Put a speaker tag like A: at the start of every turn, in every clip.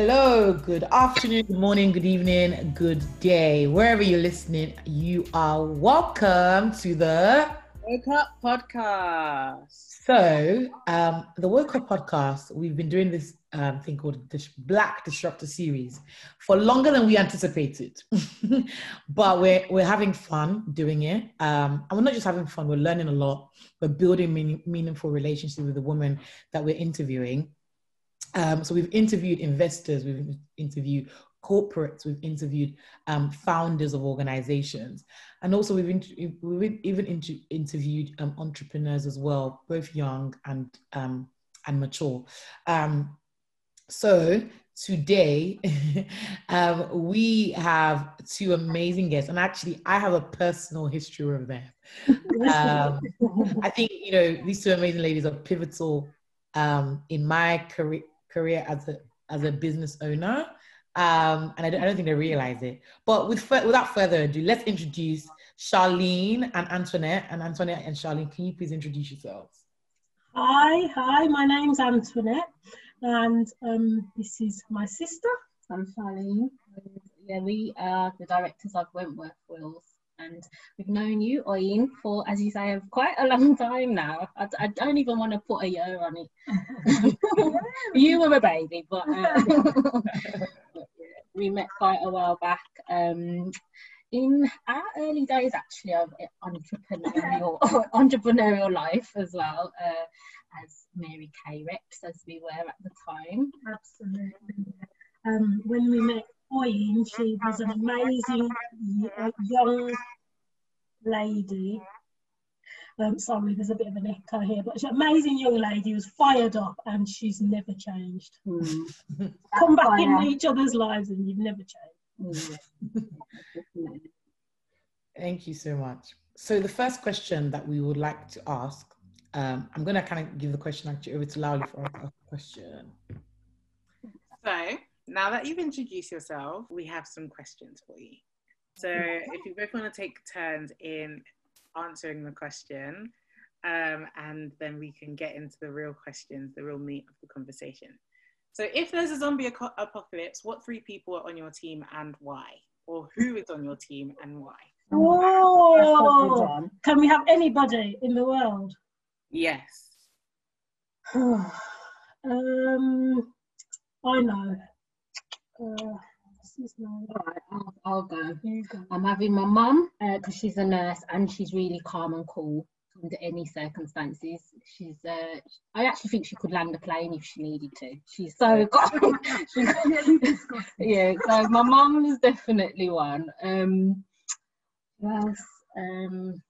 A: Hello, good afternoon, good morning, good evening, good day. Wherever you're listening, you are welcome to the
B: Woke Up Podcast.
A: So, um, the Woke Up Podcast, we've been doing this um, thing called the Black Disruptor Series for longer than we anticipated. but we're, we're having fun doing it. Um, and we're not just having fun, we're learning a lot. We're building meaning, meaningful relationships with the women that we're interviewing. Um, so we've interviewed investors, we've interviewed corporates, we've interviewed um, founders of organizations, and also we've, inter- we've even inter- interviewed um, entrepreneurs as well, both young and um, and mature. Um, so today um, we have two amazing guests, and actually I have a personal history with them. Um, I think you know these two amazing ladies are pivotal in my career career as a as a business owner. Um, and I don't, I don't, think they realize it. But with, without further ado, let's introduce Charlene and Antoinette. And Antoinette and Charlene, can you please introduce yourselves?
C: Hi, hi, my name's Antoinette, and um, this is my sister.
B: I'm Charlene. Yeah, we are the directors of Wentworth Wills and we've known you, Oyin, for, as you say, quite a long time now. I, I don't even want to put a year on it. you were a baby, but uh, we met quite a while back. Um, in our early days, actually, of entrepreneurial entrepreneurial life as well, uh, as Mary Kay reps, as we were at the time.
C: Absolutely. Um, when we met Oyin, she was an amazing young lady. Um, sorry, there's a bit of an echo here, but she's an amazing young lady who's fired up and she's never changed. Mm. Come back fire. in each other's lives and you've never changed.
A: Mm. Thank you so much. So the first question that we would like to ask, um, I'm going to kind of give the question actually over to Lowly for a question.
B: So now that you've introduced yourself, we have some questions for you. So if you both want to take turns in answering the question, um, and then we can get into the real questions, the real meat of the conversation. So if there's a zombie apocalypse, what three people are on your team and why? Or who is on your team and why?
C: Whoa! Can we have anybody in the world?
B: Yes.
C: um, I know. Uh,
B: Right, I'll, I'll go. go. I'm having my mum because uh, she's a nurse and she's really calm and cool under any circumstances. She's, uh, I actually think she could land a plane if she needed to. She's so calm. yeah, so my mum is definitely one. Um, else? Um,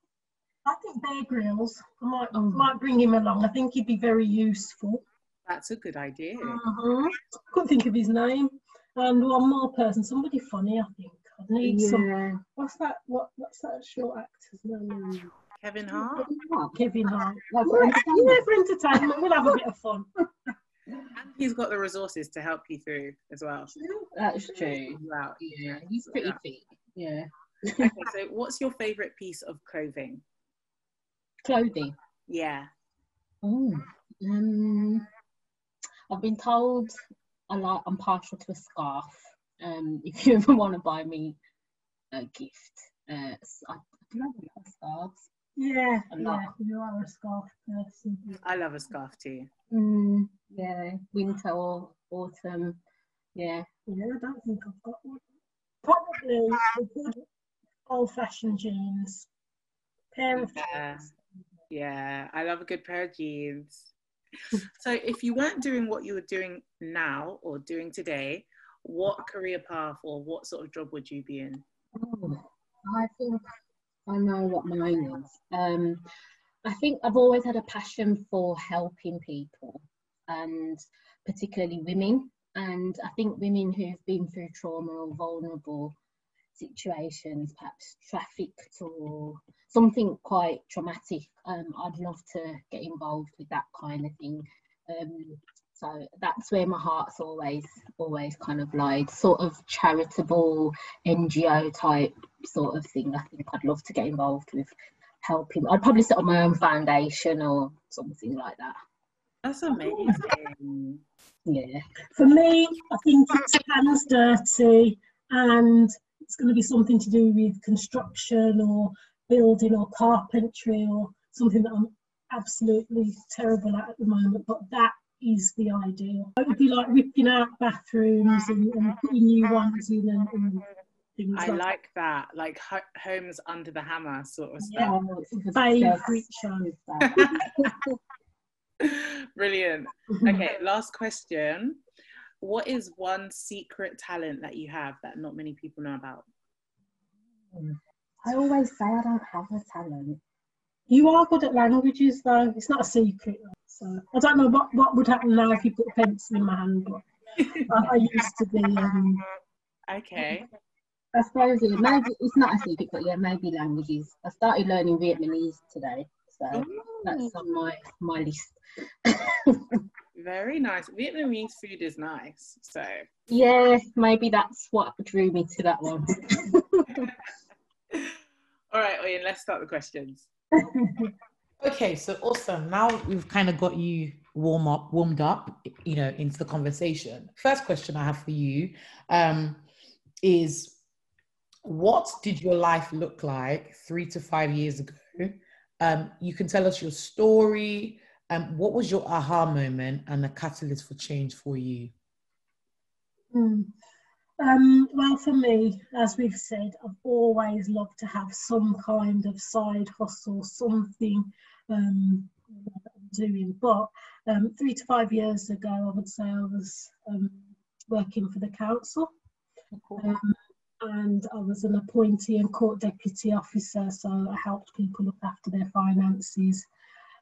C: I think Bear Grylls. I might, oh. might bring him along. I think he'd be very useful.
B: That's a good idea.
C: Uh-huh. Couldn't think of his name and one more person, somebody funny, I think. I need yeah. some. What's that? What? What's that short actor's name?
B: Kevin Hart.
C: Kevin Hart. Like for entertainment. Yeah, for entertainment. We'll have a bit of fun.
B: and he's got the resources to help you through as well.
C: That's true.
B: Wow.
C: Yeah, he's pretty fit. Yeah.
B: okay, so what's your favourite piece of clothing?
C: Clothing.
B: Yeah.
C: Oh. Um, I've been told I like I'm partial to a scarf. Um, if you ever want to buy me a gift, uh, I, do I love scarves. Yeah, yeah, you are a scarf person.
B: I love a scarf too.
C: Mm, yeah, winter or autumn. Yeah. Yeah, I don't think I've got one. Probably a good old-fashioned jeans. Pair of
B: yeah. yeah, I love a good pair of jeans so if you weren't doing what you were doing now or doing today, what career path or what sort of job would you be in?
C: Oh, I think I know what mine is. Um, I think I've always had a passion for helping people and particularly women. And I think women who've been through trauma or vulnerable situations, perhaps trafficked or something quite traumatic, um, I'd love to get involved with that kind of thing. Um, so that's where my heart's always, always kind of lied, sort of charitable NGO type sort of thing. I think I'd love to get involved with helping. I'd probably set up my own foundation or something like that.
B: That's amazing.
C: Yeah.
D: For me, I think it's hands dirty and it's going to be something to do with construction or building or carpentry or something that I'm absolutely terrible at at the moment. But that is the ideal. It would be like ripping out bathrooms and, and putting new ones in and, and things
B: I
D: like,
B: like that, like ho- homes under the hammer sort of
D: Yeah.
B: stuff.
C: It's
D: favourite show.
B: Brilliant. Okay, last question. What is one secret talent that you have that not many people know about?
C: I always say I don't have a talent.
D: You are good at languages though, it's not a secret. So I don't know what, what would happen now if you put a pencil in my hand, but I, I used to be um,
B: Okay.
C: I suppose it, maybe it's not a secret, but yeah, maybe languages. I started learning Vietnamese today, so that's on my my list.
B: Very nice. Vietnamese food is nice. So,
C: yeah, maybe that's what drew me to that one.
B: all right, Oyin, let's start the questions.
A: Okay, so awesome. Now we've kind of got you warm up, warmed up, you know, into the conversation. First question I have for you um, is, what did your life look like three to five years ago? Um, you can tell us your story. Um, what was your aha moment and the catalyst for change for you?
D: Hmm. Um, well, for me, as we've said, I've always loved to have some kind of side hustle, something um, doing. But um, three to five years ago, I would say I was um, working for the council. Um, and I was an appointee and court deputy officer, so I helped people look after their finances.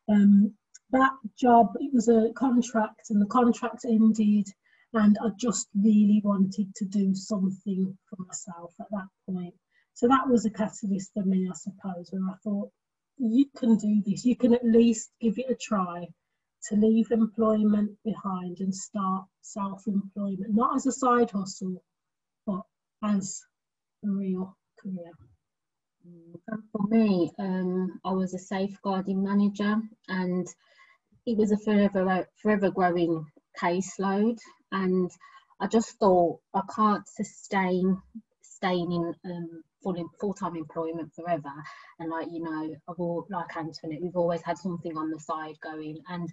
D: Um, that job, it was a contract, and the contract ended and I just really wanted to do something for myself at that point. So that was a catalyst for me, I suppose, where I thought, you can do this, you can at least give it a try to leave employment behind and start self employment, not as a side hustle, but as a real career.
C: For me, um, I was a safeguarding manager, and it was a forever forever growing caseload. And I just thought I can't sustain staying in um, full time employment forever. And like you know, I've all like Antoinette, we've always had something on the side going. And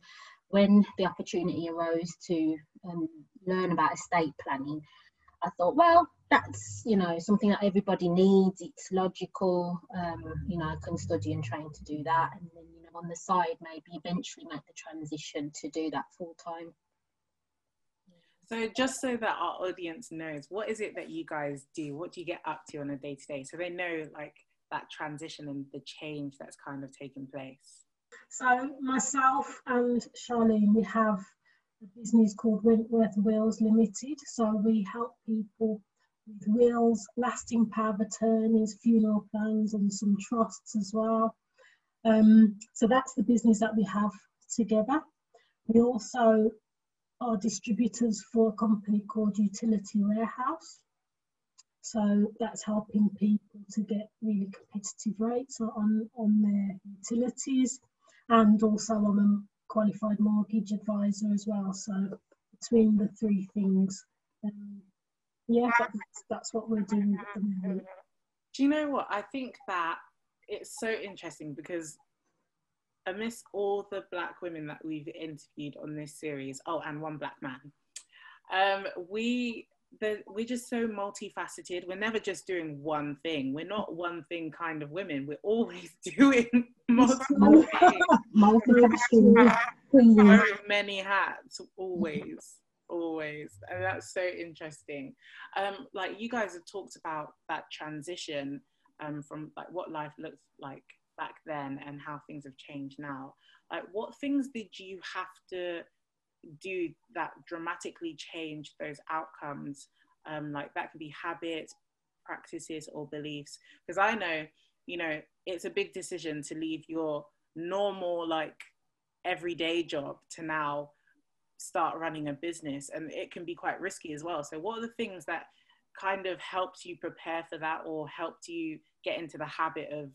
C: when the opportunity arose to um, learn about estate planning, I thought, well, that's you know something that everybody needs. It's logical. Um, you know, I can study and train to do that, and then on the side maybe eventually make the transition to do that full time.
B: So, just so that our audience knows, what is it that you guys do? What do you get up to on a day to day? So they know like that transition and the change that's kind of taking place.
D: So myself and Charlene, we have a business called Wentworth Wills Limited. So we help people with wills, lasting power of attorneys, funeral plans, and some trusts as well. Um, so that's the business that we have together. We also are distributors for a company called Utility Warehouse. So that's helping people to get really competitive rates on, on their utilities and also I'm a qualified mortgage advisor as well. So between the three things, um, yeah, that's, that's what we're doing at the moment.
B: Do you know what? I think that it's so interesting because amidst all the black women that we've interviewed on this series, oh, and one black man, um, we the, we're just so multifaceted. We're never just doing one thing. We're not one thing kind of women. We're always doing multiple things. Wearing many hats, always, always, and that's so interesting. Um, like you guys have talked about that transition um, from like what life looks like back then and how things have changed now. Like, what things did you have to do that dramatically change those outcomes? Um, like that could be habits, practices, or beliefs. Because I know, you know, it's a big decision to leave your normal, like everyday job to now start running a business, and it can be quite risky as well. So, what are the things that kind of helped you prepare for that, or helped you get into the habit of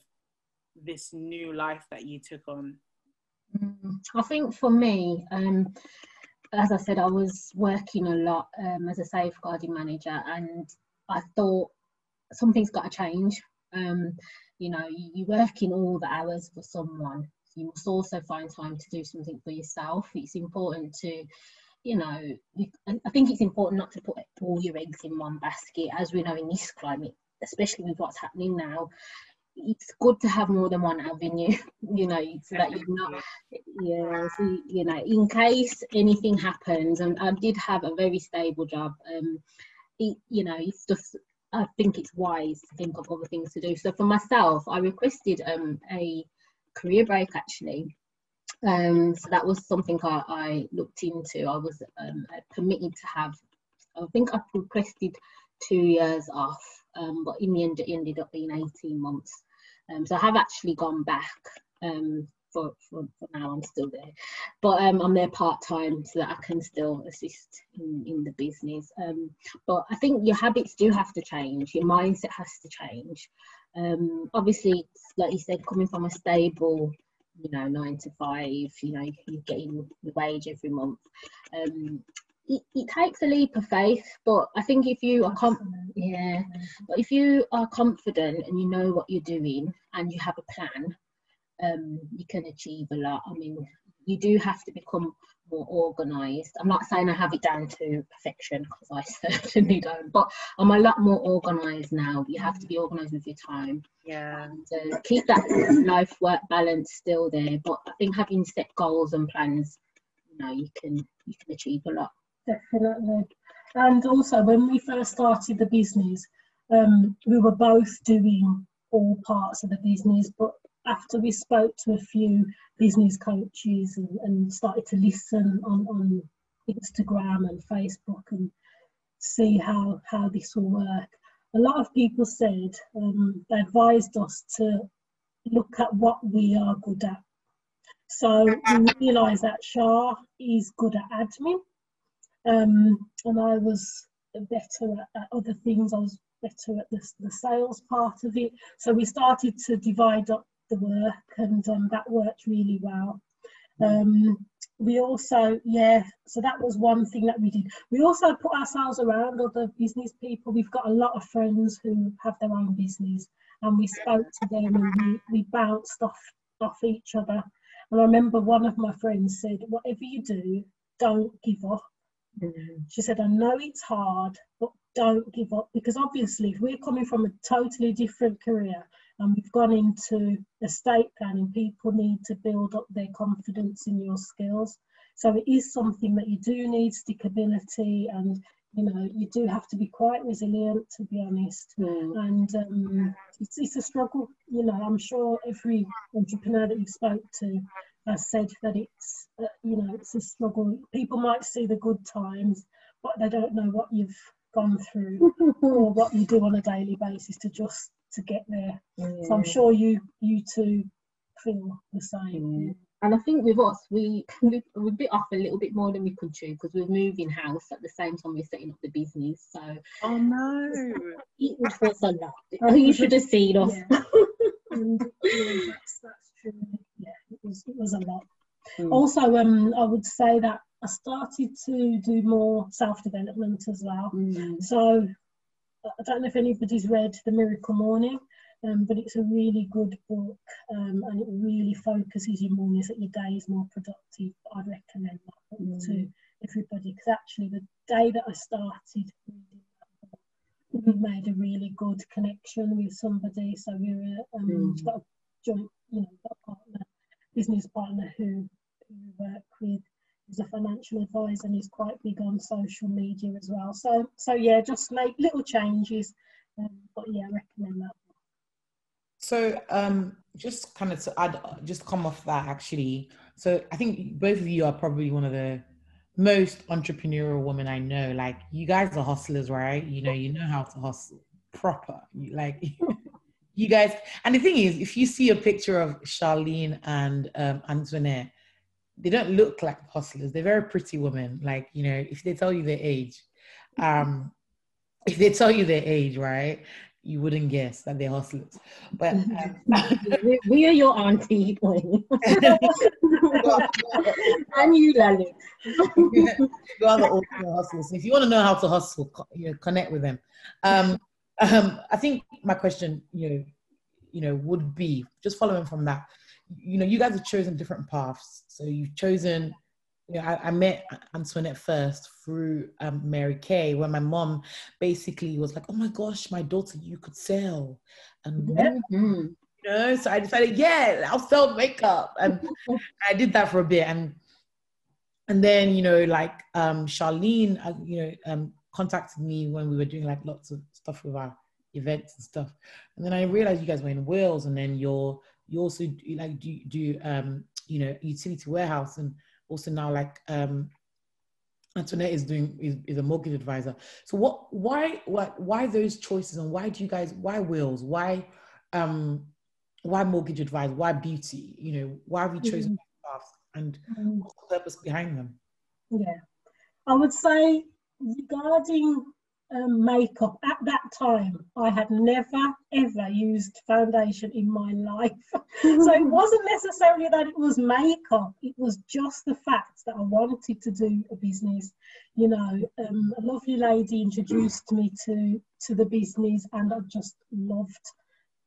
B: this new life that you took on?
C: Mm, I think for me, um, as I said, I was working a lot um, as a safeguarding manager, and I thought something's got to change. Um, you know, you, you work in all the hours for someone. You must also find time to do something for yourself. It's important to, you know, I think it's important not to put all your eggs in one basket, as we know in this climate, especially with what's happening now it's good to have more than one avenue, you know, so that you're not, yeah, so, you know, in case anything happens, and I did have a very stable job, um, it, you know, it's just, I think it's wise to think of other things to do. So for myself, I requested um, a career break actually. Um, so that was something I, I looked into. I was um, permitted to have, I think I requested two years off, um, but in the end it ended up being 18 months. Um, so I have actually gone back um, for, for, for, now, I'm still there. But um, I'm there part time so that I can still assist in, in the business. But I think your habits do have to change, your mindset has to change. Obviously, like you said, coming from a stable you know, nine to five, you know, you're getting your wage every month. Um, it, it, takes a leap of faith, but I think if you are com- yeah, but if you are confident and you know what you're doing and you have a plan, um, you can achieve a lot. I mean, you do have to become more organized. I'm not saying I have it down to perfection because I certainly don't, but I'm a lot more organized now. You have to be organized with your time.
B: Yeah.
C: And, uh, keep that life work balance still there, but I think having set goals and plans, you know, you can you can achieve a lot
D: definitely. And also, when we first started the business, um, we were both doing all parts of the business, but after we spoke to a few business coaches and, and started to listen on, on Instagram and Facebook and see how, how this will work, a lot of people said um, they advised us to look at what we are good at. So we realised that Shah is good at admin um, and I was better at, at, other things. I was better at the, the sales part of it. So we started to divide up the work, and um, that worked really well. Um, we also, yeah, so that was one thing that we did. We also put ourselves around other business people. We've got a lot of friends who have their own business, and we spoke to them and we, we bounced off off each other. And I remember one of my friends said, "Whatever you do, don't give up." Mm. She said, I know it's hard, but don't give up because obviously, if we're coming from a totally different career and we've gone into estate planning, people need to build up their confidence in your skills. So it is something that you do need stickability and you know you do have to be quite resilient to be honest mm. and um, it's, it's a struggle you know i'm sure every entrepreneur that you've spoke to has said that it's uh, you know it's a struggle. People might see the good times, but they don't know what you've gone through or what you do on a daily basis to just to get there. Yeah. So I'm sure you you two feel the same.
C: And I think with us, we we we bit off a little bit more than we could chew because we're moving house at the same time we're setting up the business. So
B: oh no,
C: it was a lot. you should have seen us.
D: Yeah. and, yeah, that's, that's true was it was a lot. Mm. Also, um, I would say that I started to do more self development as well. Mm. So I don't know if anybody's read The Miracle Morning, um, but it's a really good book um, and it really focuses your mornings that your day is more productive. I'd recommend that mm. to everybody because actually the day that I started reading that book, we made a really good connection with somebody. So we were um, mm. got a joint, you know, got a partner business partner who, who work with is a financial advisor and he's quite big on social media as well. So so yeah, just make little changes. Um, but yeah, I recommend that.
A: So um, just kind of to add, just come off that actually. So I think both of you are probably one of the most entrepreneurial women I know. Like you guys are hustlers, right? You know, you know how to hustle proper. Like you guys, and the thing is, if you see a picture of Charlene and um, Antoinette, they don't look like hustlers. They're very pretty women. Like, you know, if they tell you their age, um, if they tell you their age, right, you wouldn't guess that they're hustlers. But um,
C: we, we, are your auntie, and you, Lally.
A: you are the ultimate hustlers. If you want to know how to hustle, you know, connect with them. Um, um, I think my question, you know, you know, would be just following from that. You know, you guys have chosen different paths. So you've chosen you know, I, I, met Antoinette first through um, Mary Kay, where my mom basically was like, "Oh my gosh, my daughter, you could sell," and mm-hmm. you know, so I decided, yeah, I'll sell makeup, and I did that for a bit, and and then you know, like um, Charlene, uh, you know, um, contacted me when we were doing like lots of stuff with our events and stuff, and then I realized you guys were in Wales, and then you're you also do, like do do um, you know utility warehouse and also now like um, Antoinette is doing is, is, a mortgage advisor. So what why why why those choices and why do you guys why wills why um why mortgage advisor why beauty you know why have you chosen mm-hmm. paths and mm-hmm. what's the purpose behind them?
D: Yeah, I would say regarding um, makeup. At that time i had never ever used foundation in my life. So it wasn't necessarily that it was makeup. It was just the fact that i wanted to do a business. You know um, a lovely lady introduced me to to the business and i just loved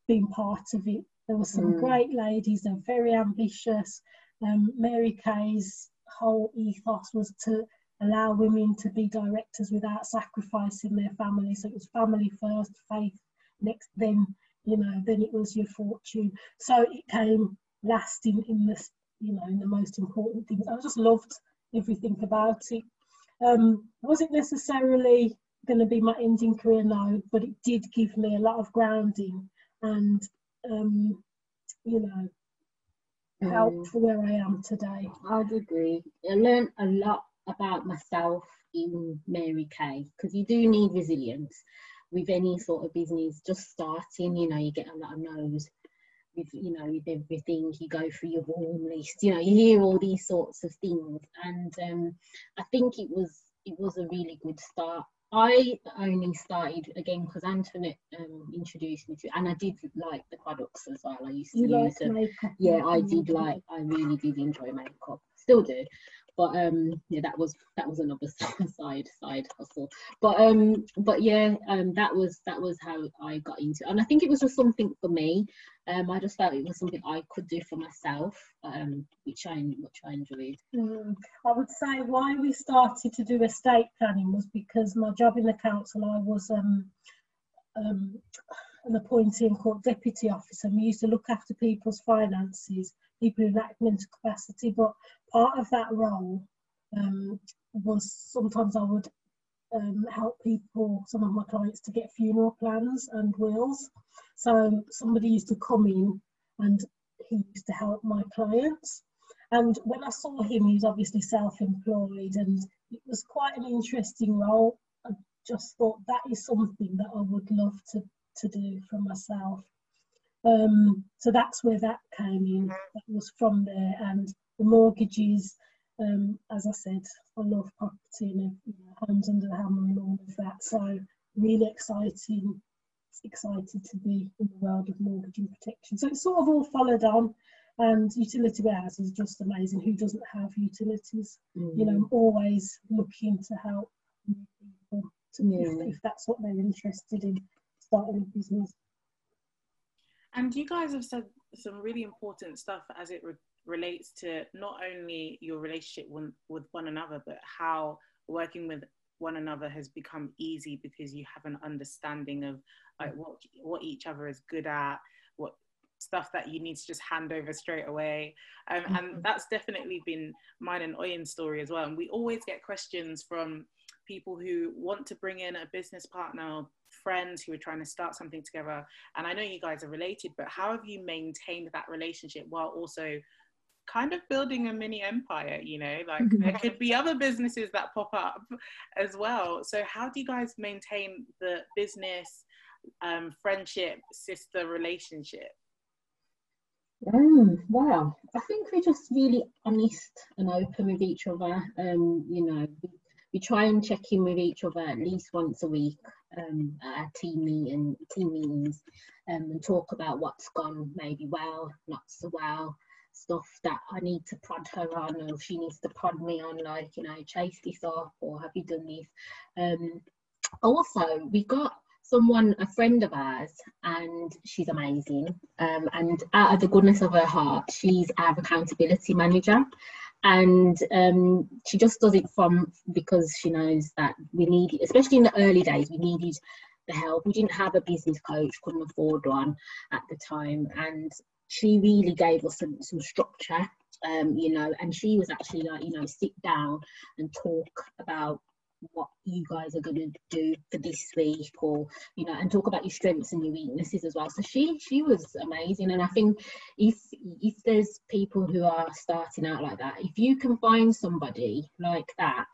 D: being part of it. There were some mm. great ladies they're very ambitious. Um, mary kay's whole ethos was to allow women to be directors without sacrificing their family. So it was family first, faith next, then you know, then it was your fortune. So it came last in, in this, you know, in the most important things. I just loved everything about it. Um, was it necessarily going to be my ending career? No, but it did give me a lot of grounding and, um, you know, help mm. for where I am today.
C: I'd agree. I learned a lot about myself in Mary Kay because you do need resilience with any sort of business just starting you know you get a lot of no's with you know with everything you go through your warm list you know you hear all these sorts of things and um, I think it was it was a really good start I only started again because Antoinette um, introduced me to, and I did like the products as well. I used to you use them. Yeah, I did like. I really did enjoy makeup. Still do, but um yeah that was that was another side side hustle. But um but yeah um that was that was how i got into it. And i think it was just something for me. Um i just felt it was something i could do for myself um which i which i enjoyed.
D: Mm. i would say why we started to do estate planning was because my job in the council i was um um an appointee and court deputy officer. We used to look after people's finances, people who lacked mental capacity, but part of that role um, was sometimes I would um, help people, some of my clients, to get funeral plans and wills. So somebody used to come in and he used to help my clients. And when I saw him, he was obviously self employed and it was quite an interesting role. I just thought that is something that I would love to to do for myself. Um, so that's where that came in. That was from there, and mortgages. Um, as I said, I love property and you know, homes under the hammer and all of that. So really exciting, excited to be in the world of mortgage and protection. So it's sort of all followed on. And utility warehouse is just amazing. Who doesn't have utilities? Mm. You know, I'm always looking to help people to, yeah. if, if that's what they're interested in starting a business.
B: And you guys have said some really important stuff as it re- relates to not only your relationship with, with one another, but how working with one another has become easy because you have an understanding of like what what each other is good at, what stuff that you need to just hand over straight away. Um, mm-hmm. And that's definitely been mine and Oyin's story as well. And we always get questions from people who want to bring in a business partner friends who are trying to start something together and i know you guys are related but how have you maintained that relationship while also kind of building a mini empire you know like there could be other businesses that pop up as well. So how do you guys maintain the business um, friendship sister relationship?
C: Um, wow, I think we're just really honest and open with each other. Um, you know, we, we try and check in with each other at least once a week um, at our team meeting, team meetings, um, and talk about what's gone maybe well, not so well, stuff that I need to prod her on, or she needs to prod me on, like you know, chase this up, or have you done this? Um, also, we got someone, a friend of ours, and she's amazing. Um, and out of the goodness of her heart, she's our accountability manager. And um, she just does it from because she knows that we need, especially in the early days, we needed the help. We didn't have a business coach, couldn't afford one at the time, and she really gave us some, some structure. Um, you know, and she was actually like, you know, sit down and talk about what you guys are going to do for this week or you know and talk about your strengths and your weaknesses as well so she she was amazing and i think if if there's people who are starting out like that if you can find somebody like that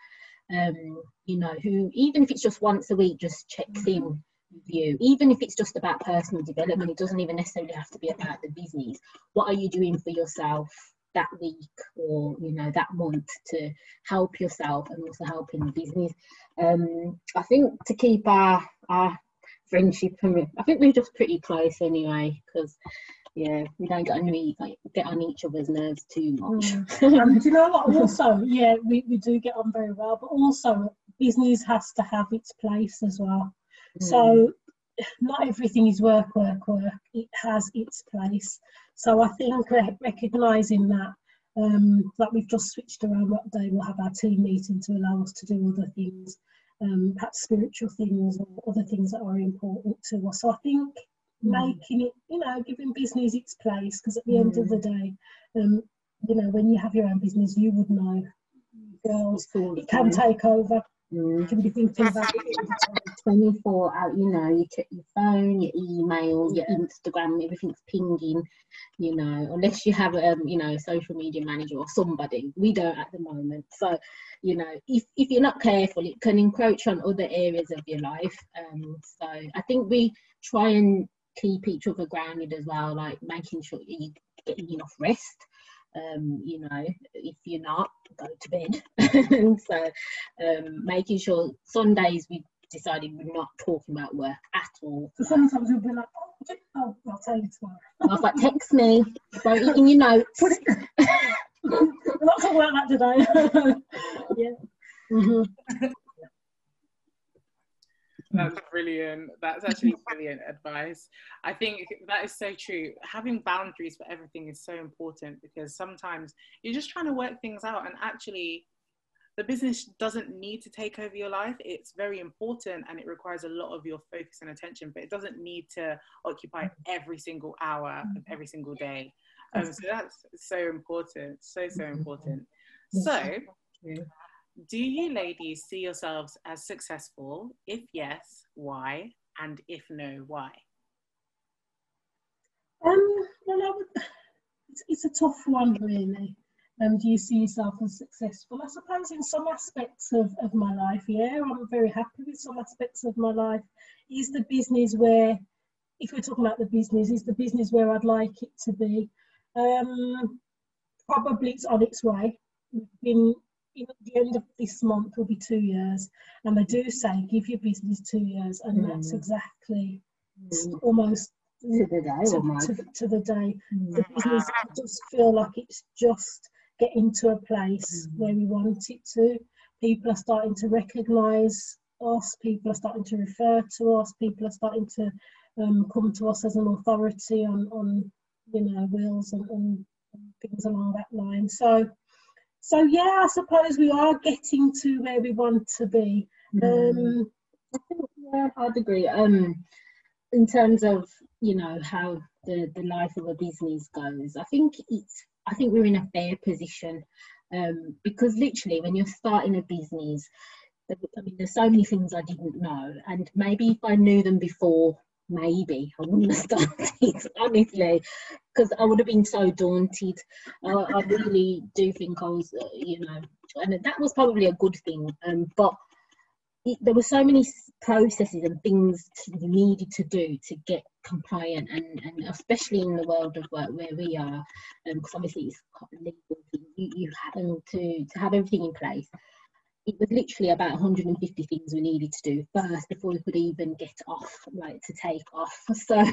C: um you know who even if it's just once a week just checks in you even if it's just about personal development it doesn't even necessarily have to be about the business. What are you doing for yourself that week or you know that month to help yourself and also help in the business? Um i think to keep our our friendship and i think we're just pretty close anyway because yeah we don't get on like, get on each other's nerves too much.
D: Mm. um, do you know what? Also yeah we, we do get on very well but also business has to have its place as well mm. so not everything is work work work it has its place so I think recognising that um, that we've just switched around what day we'll have our team meeting to allow us to do other things, um, perhaps spiritual things or other things that are important to us. So I think mm. making it, you know, giving business its place because at the mm. end of the mm. day, um, you know, when you have your own business, you would know, girls, it can take over.
C: Mm. You can be thinking about 24 out, you know, you check your phone, your email, your Instagram, everything's pinging, you know, unless you have, um, you know, a social media manager or somebody. We don't at the moment. So, you know, if, if you're not careful, it can encroach on other areas of your life. Um, so I think we try and keep each other grounded as well, like making sure you're getting enough rest um, you know, if you're not, go to bed. so um, making sure Sundays we decided we're not talking about work at all.
D: So sometimes we'll be like, oh, I'll tell you tomorrow. I
C: was like, text me, write it in your notes.
D: we're not talking about that today. yeah. Mm-hmm.
B: That's brilliant. That's actually brilliant advice. I think that is so true. Having boundaries for everything is so important because sometimes you're just trying to work things out and actually the business doesn't need to take over your life. It's very important and it requires a lot of your focus and attention, but it doesn't need to occupy every single hour of every single day. Um, so that's so important, so, so important. So, do you ladies see yourselves as successful? If yes, why? And if no, why?
D: Um, well, would, it's, it's, a tough one, really. Um, do you see yourself as successful? I suppose in some aspects of, of my life, yeah, I'm very happy with some aspects of my life. Is the business where, if we're talking about the business, is the business where I'd like it to be? Um, probably it's on its way. We've been at the end of this month will be two years, and they do say give your business two years, and mm. that's exactly mm. almost
C: to the day.
D: To, to, to the day, mm. the business does feel like it's just getting to a place mm. where we want it to. People are starting to recognise us. People are starting to refer to us. People are starting to um, come to us as an authority on, on you know, wills and, and things along that line. So so yeah, I suppose we are getting to where we want to be. Mm. Um,
C: I think yeah, I'd agree. Um, in terms of you know how the the life of a business goes, I think it's I think we're in a fair position um, because literally when you're starting a business, I mean, there's so many things I didn't know, and maybe if I knew them before, maybe I wouldn't have started, honestly, because I would have been so daunted. I, I really do think I was, uh, you know, and that was probably a good thing. Um, but it, there were so many processes and things you needed to do to get compliant, and, and especially in the world of work where we are, because um, obviously it's legal, you, you having to to have everything in place it was literally about 150 things we needed to do first before we could even get off, like to take off. So,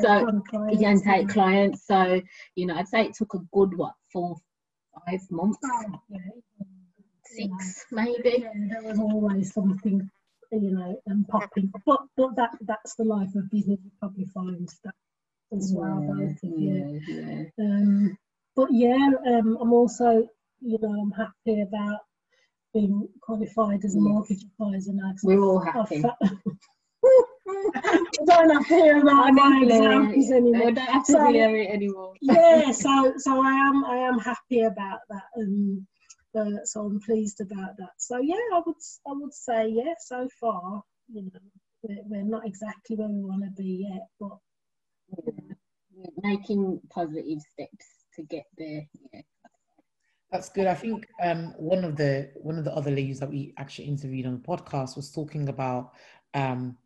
C: so yeah, and take clients. So, you know, I'd say it took a good what four, five months, oh, yeah. Six yeah. maybe.
D: Yeah, there was always something, you know, and popping. But but that that's the life of business. You probably find that as well, both of you. Yeah, um, but yeah, um, I'm also, you know, I'm happy about being qualified as a mortgage advisor now.
C: We're all happy.
D: Don't have to hear about my examples anymore.
C: I don't have to so, hear it anymore.
D: yeah, so so I am I am happy about that. Um, uh, so I'm pleased about that. So yeah, I would I would say yeah. So far, you know, we're, we're not exactly where we want to be yet, but
C: yeah. making positive steps to get there. Yeah.
A: That's good. I think um, one of the one of the other ladies that we actually interviewed on the podcast was talking about. Um,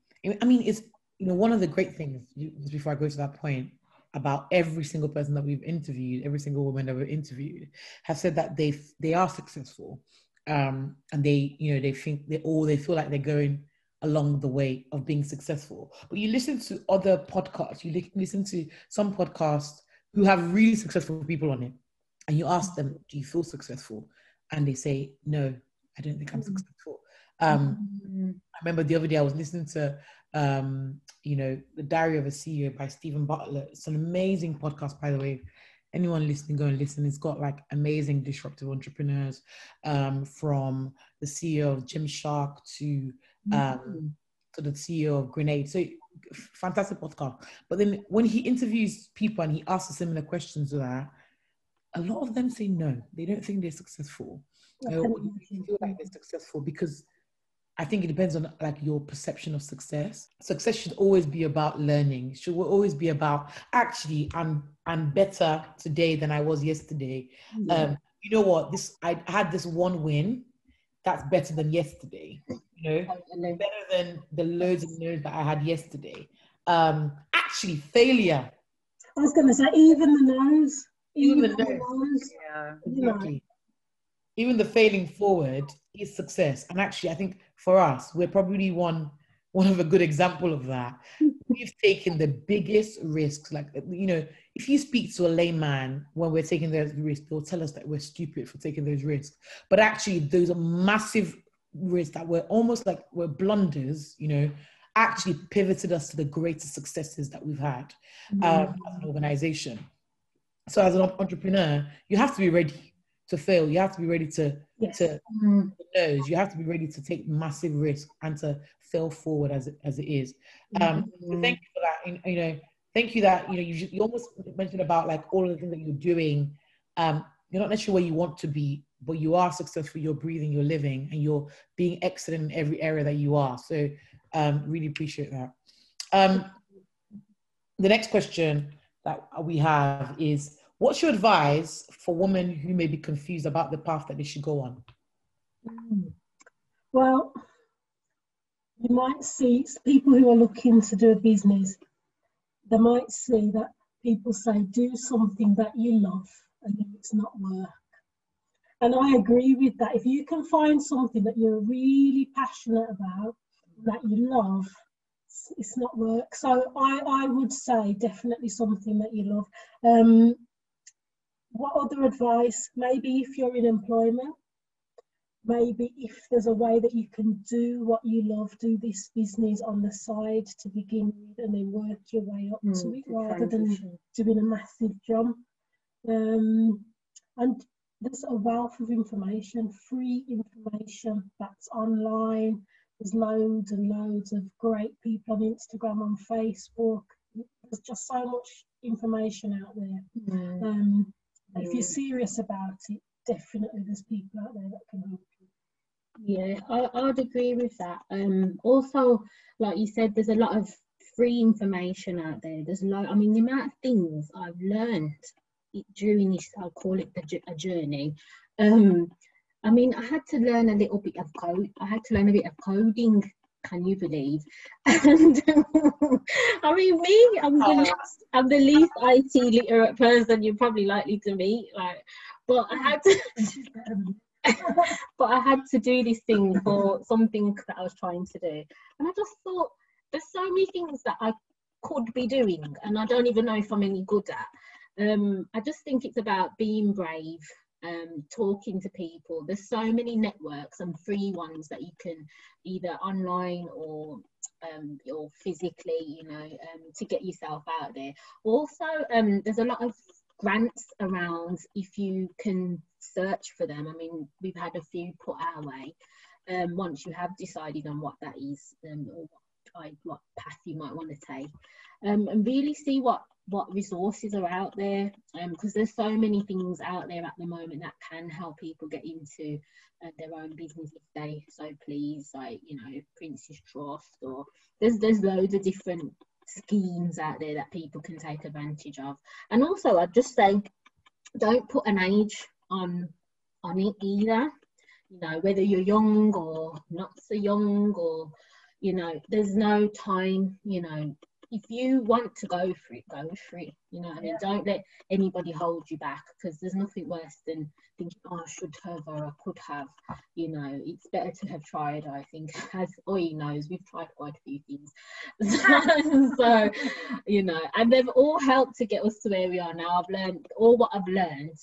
A: I mean, it's you know one of the great things. Before I go to that point, about every single person that we've interviewed, every single woman that we've interviewed, have said that they they are successful, um, and they you know they think they or they feel like they're going along the way of being successful. But you listen to other podcasts, you listen to some podcasts who have really successful people on it and you ask them, "Do you feel successful?" and they say, "No, I don't think I'm mm-hmm. successful." Um, mm-hmm. I remember the other day I was listening to, um, you know, the Diary of a CEO by Stephen Butler. It's an amazing podcast, by the way. Anyone listening, go and listen. It's got like amazing disruptive entrepreneurs, um, from the CEO of Gymshark to um, mm-hmm. to the CEO of Grenade. So fantastic podcast. But then when he interviews people and he asks similar questions to that, a lot of them say no. They don't think they're successful. They feel like they're successful because I think it depends on like your perception of success. Success should always be about learning. It should always be about actually I'm I'm better today than I was yesterday. Yeah. Um, you know what? This I had this one win that's better than yesterday. You know, better than the loads of no's that I had yesterday. Um, actually, failure.
D: I was going to say even the no's
A: even the yeah, exactly. Even the failing forward is success. And actually, I think for us, we're probably one one of a good example of that. We've taken the biggest risks. Like you know, if you speak to a layman when we're taking those risks, they'll tell us that we're stupid for taking those risks. But actually, those are massive risks that were almost like were blunders. You know, actually pivoted us to the greatest successes that we've had um, mm-hmm. as an organization. So as an entrepreneur, you have to be ready to fail. You have to be ready to yes. to mm. You have to be ready to take massive risk and to fail forward as it, as it is. Um, mm-hmm. so thank you for that. You, you, know, thank you that you know you, you almost mentioned about like all of the things that you're doing. Um, you're not necessarily where you want to be, but you are successful. You're breathing, you're living, and you're being excellent in every area that you are. So, um, really appreciate that. Um, the next question that we have is What's your advice for women who may be confused about the path that they should go on?
D: Well, you might see people who are looking to do a business, they might see that people say, do something that you love and it's not work. And I agree with that. If you can find something that you're really passionate about, that you love, it's not work. So I, I would say definitely something that you love. Um, what other advice? Maybe if you're in employment, maybe if there's a way that you can do what you love, do this business on the side to begin with and then work your way up mm, to it rather than doing a massive jump. Um, and there's a wealth of information, free information that's online. There's loads and loads of great people on Instagram, on Facebook. There's just so much information out there. Mm. Um, if you're serious about it, definitely there's people out there that can help you.
C: Yeah, I, I'd agree with that. Um, also, like you said, there's a lot of free information out there. There's a lot. I mean, the amount of things I've learned during this, I'll call it a, journey. Um, I mean, I had to learn a little bit of code. I had to learn a bit of coding can you believe? And I mean, me, I'm the, oh. least, I'm the least IT literate person you're probably likely to meet. Like, but I had to. but I had to do this thing for something that I was trying to do. And I just thought, there's so many things that I could be doing, and I don't even know if I'm any good at. Um, I just think it's about being brave, um, talking to people. There's so many networks and free ones that you can either online or um, or physically, you know, um, to get yourself out there. Also, um, there's a lot of grants around if you can search for them. I mean, we've had a few put our way. Um, once you have decided on what that is um, or what, what path you might want to take, um, and really see what what resources are out there because um, there's so many things out there at the moment that can help people get into uh, their own business if they so please like you know Prince's Trust or there's there's loads of different schemes out there that people can take advantage of. And also I'd just say don't put an age on on it either. You know whether you're young or not so young or you know there's no time you know if you want to go for it, go for it. You know, I mean, don't let anybody hold you back because there's nothing worse than thinking, oh, I should have or I could have. You know, it's better to have tried. I think, as Oyin knows, we've tried quite a few things. so, you know, and they've all helped to get us to where we are now. I've learned all what I've learned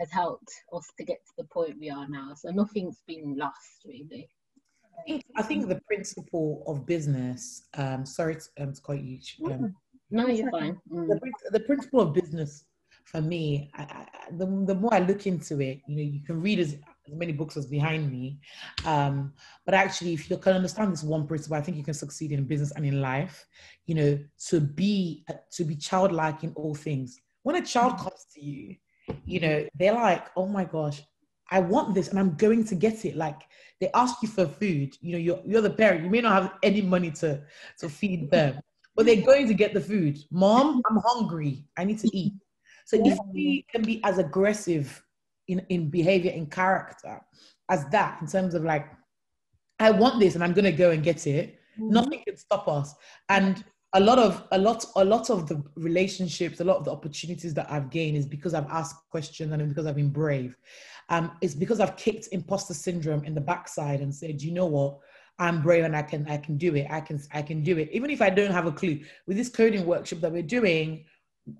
C: has helped us to get to the point we are now. So nothing's been lost really.
A: I think, I think the principle of business, um, sorry to, um, to quite huge. Um,
C: no, you're fine. Mm.
A: The, the, principle of business for me, I, I, the, the more I look into it, you know, you can read as, as many books as behind me. Um, but actually, if you can understand this one principle, I think you can succeed in business and in life, you know, to be, to be childlike in all things. When a child comes to you, you know, they're like, oh my gosh, I want this and I'm going to get it. Like they ask you for food, you know, you're, you're the parent, you may not have any money to, to feed them, but they're going to get the food. Mom, I'm hungry. I need to eat. So if we can be as aggressive in, in behavior and character as that, in terms of like, I want this and I'm going to go and get it, mm-hmm. nothing can stop us. And a lot of a lot a lot of the relationships a lot of the opportunities that i've gained is because i've asked questions and because i've been brave um, it's because I've kicked imposter syndrome in the backside and said, you know what, I'm brave and I can I can do it. I can I can do it. Even if I don't have a clue. With this coding workshop that we're doing,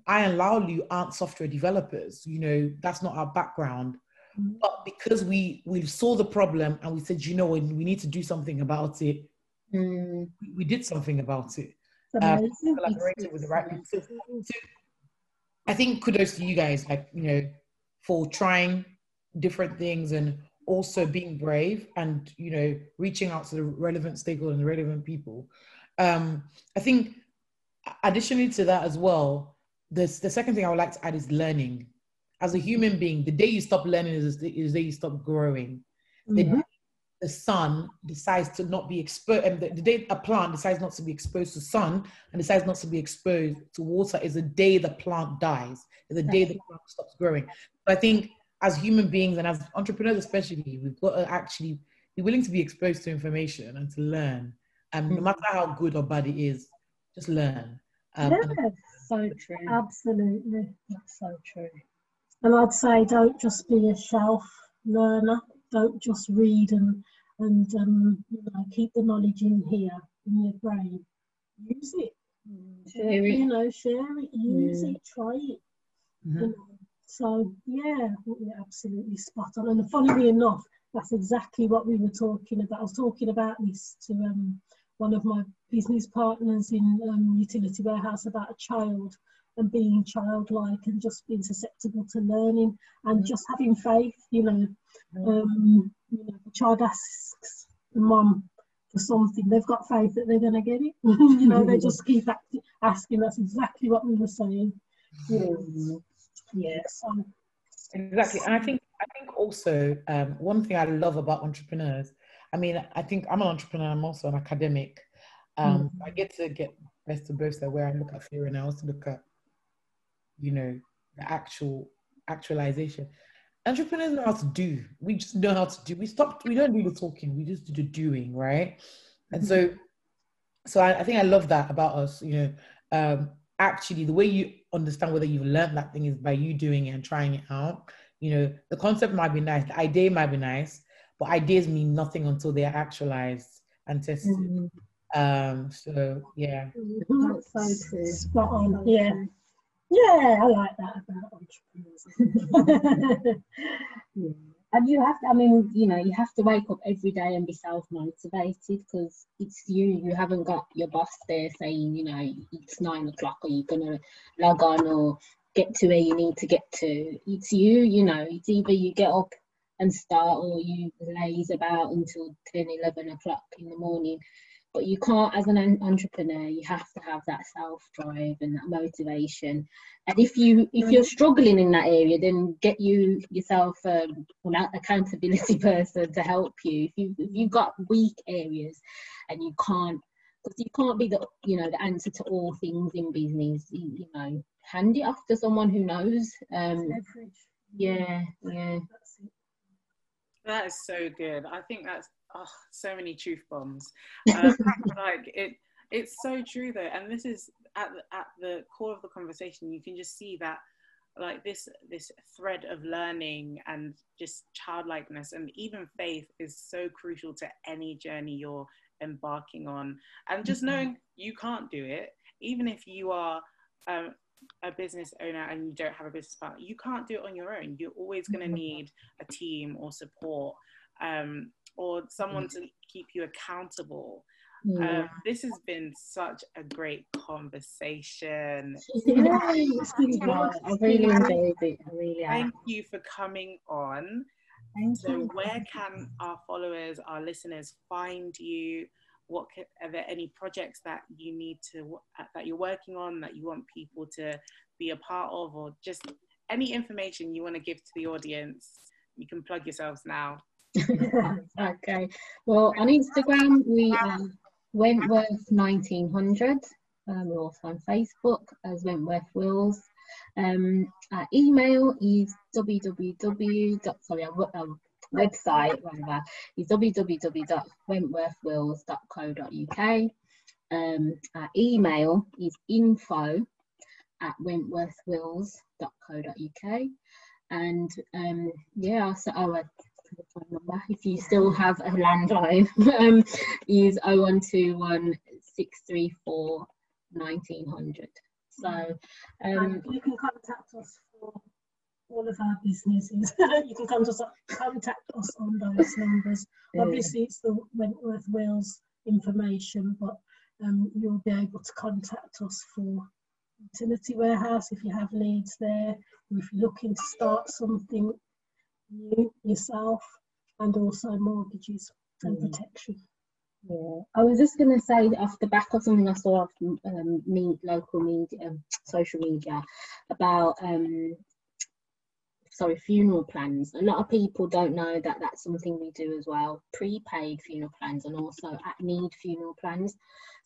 A: I and Laulu aren't software developers. You know, that's not our background. Mm-hmm. But because we we saw the problem and we said, you know, we, we need to do something about it. Mm. We, did something about it. Um, collaborated with the right people. So, so I think kudos to you guys, like you know, for trying different things and also being brave and you know reaching out to the relevant stakeholders and the relevant people. Um, i think additionally to that as well the, the second thing i would like to add is learning. As a human being the day you stop learning is the, is the day you stop growing. Mm-hmm. the, the sun decides to not be exposed and the, the, day a plant decides not to be exposed to sun and decides not to be exposed to water is the day the plant dies is the day the plant stops growing. But i think as human beings and as entrepreneurs especially we've got to actually be willing to be exposed to information and to learn. And um, no matter how good or bad it is just learn.
D: Um, yeah, so true. Absolutely. That's so true. And i'd say don't just be a shelf learner don't just read and and um, you know keep the knowledge in here in your brain use it share it you know share it use it try it mm-hmm. you know, so yeah, you're absolutely spot on. And funnily enough, that's exactly what we were talking about. I was talking about this to um, one of my business partners in um, utility warehouse about a child and being childlike and just being susceptible to learning and mm-hmm. just having faith. You know, um, you know, the child asks the mom for something, they've got faith that they're going to get it. you know, they just keep asking. That's exactly what we were saying. Yeah. Yes.
A: Exactly. And I think I think also um, one thing I love about entrepreneurs, I mean, I think I'm an entrepreneur, I'm also an academic. Um, mm. I get to get best of both where I look at theory and I also look at, you know, the actual actualization. Entrepreneurs know how to do. We just know how to do. We stop, we don't do the talking, we just do the doing, right? And so so I, I think I love that about us, you know. Um, actually the way you understand whether you've learned that thing is by you doing it and trying it out You know, the concept might be nice, the idea might be nice, but ideas mean nothing until they are actualized and tested. Mm-hmm. Um, so yeah.
D: That's so true. Spot on. Yeah. Yeah, I like that about entrepreneurs.
C: yeah. And you have to, I mean, you know, you have to wake up every day and be self motivated because it's you. You haven't got your boss there saying, you know, it's nine o'clock or you're going to log on or get to where you need to get to. It's you, you know, it's either you get up and start or you laze about until 10, 11 o'clock in the morning but you can't as an entrepreneur you have to have that self drive and that motivation. And if you if you're struggling in that area then get you yourself um, an accountability person to help you. If you if you've got weak areas and you can't because you can't be the you know the answer to all things in business you, you know hand it off to someone who knows um yeah yeah.
B: That is so good. I think that's oh, so many truth bombs. Um, like it, it's so true though, and this is at the, at the core of the conversation. You can just see that like this this thread of learning and just childlikeness and even faith is so crucial to any journey you're embarking on and just mm-hmm. knowing you can't do it even if you are um, a business owner and you don't have a business partner you can't do it on your own you're always going to mm-hmm. need a team or support um, or someone mm. to keep you accountable. Yeah. Um, this has been such a great conversation.
C: I really enjoyed it. I really
B: Thank you for coming on. Thank so, you. where can our followers, our listeners, find you? What can, are there any projects that you need to that you're working on that you want people to be a part of, or just any information you want to give to the audience? You can plug yourselves now.
C: okay. Well, on Instagram, we are Wentworth 1900. Um, we're also on Facebook as Wentworth Wills. Um, our email is www. Sorry, our website rather is www.wentworthwills.co.uk. Um, our email is info at wentworthwills.co.uk. And um, yeah, so our phone number if you still have a landline um, is 0121 634 1900 so um,
D: you can contact us for all of our businesses. You can contact us, contact us on those numbers. Obviously it's the Wentworth Wills information but um, you'll be able to contact us for utility warehouse if you have leads there or if you're looking to start something you yourself and also mortgages and mm. protection.
C: Yeah, I was just going to say off the back of something I saw off um, me, local media, um, social media about um, sorry funeral plans. A lot of people don't know that that's something we do as well. Prepaid funeral plans and also at need funeral plans.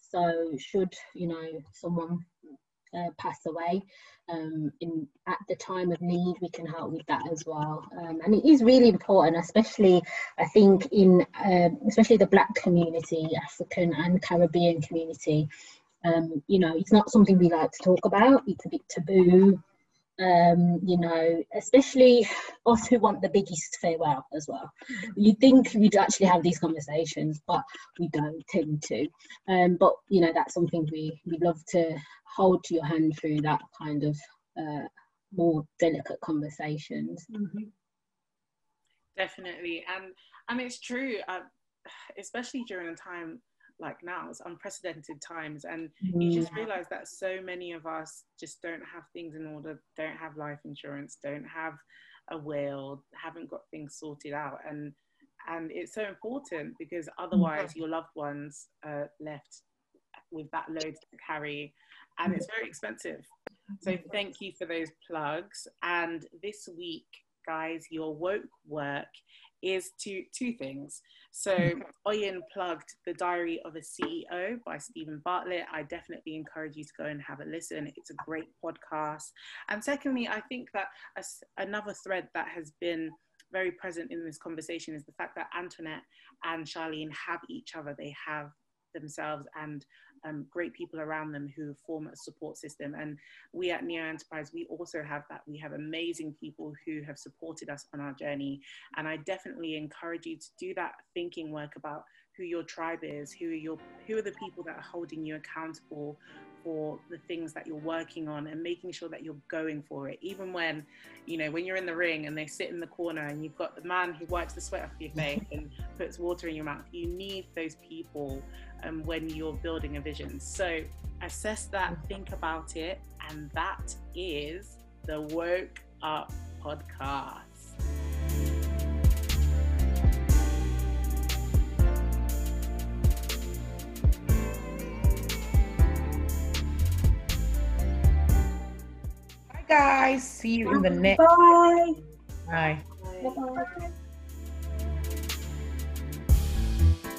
C: So should you know someone uh, pass away. Um, in at the time of need we can help with that as well. Um, and it is really important especially i think in um, especially the black community african and caribbean community. Um, you know it's not something we like to talk about. It's a bit taboo um, you know, especially us who want the biggest farewell as well. You think we'd actually have these conversations, but we don't tend to. Um, but you know, that's something we we love to hold to your hand through that kind of uh, more delicate conversations.
B: Mm-hmm. Definitely, and and it's true, uh, especially during a time like now it's unprecedented times and you just realize that so many of us just don't have things in order don't have life insurance don't have a will haven't got things sorted out and and it's so important because otherwise your loved ones are left with that load to carry and it's very expensive. So thank you for those plugs and this week guys your woke work is two two things. So Oyin plugged The Diary of a CEO by Steven Bartlett. I definitely encourage you to go and have a listen. It's a great podcast. And secondly, I think that a, another thread that has been very present in this conversation is the fact that Antoinette and Charlene have each other. They have themselves and um, great people around them who form a support system. And we at Neo Enterprise, we also have that. We have amazing people who have supported us on our journey. And I definitely encourage you to do that thinking work about who your tribe is, who are your who are the people that are holding you accountable for the things that you're working on and making sure that you're going for it. Even when, you know, when you're in the ring and they sit in the corner and you've got the man who wipes the sweat off your face and puts water in your mouth, you need those people um, when you're building a vision. So assess that, think about it, and that is the Woke Up podcast.
A: Bye, guys. See you in the next. Bye.
D: Bye.
A: Bye.
D: Bye.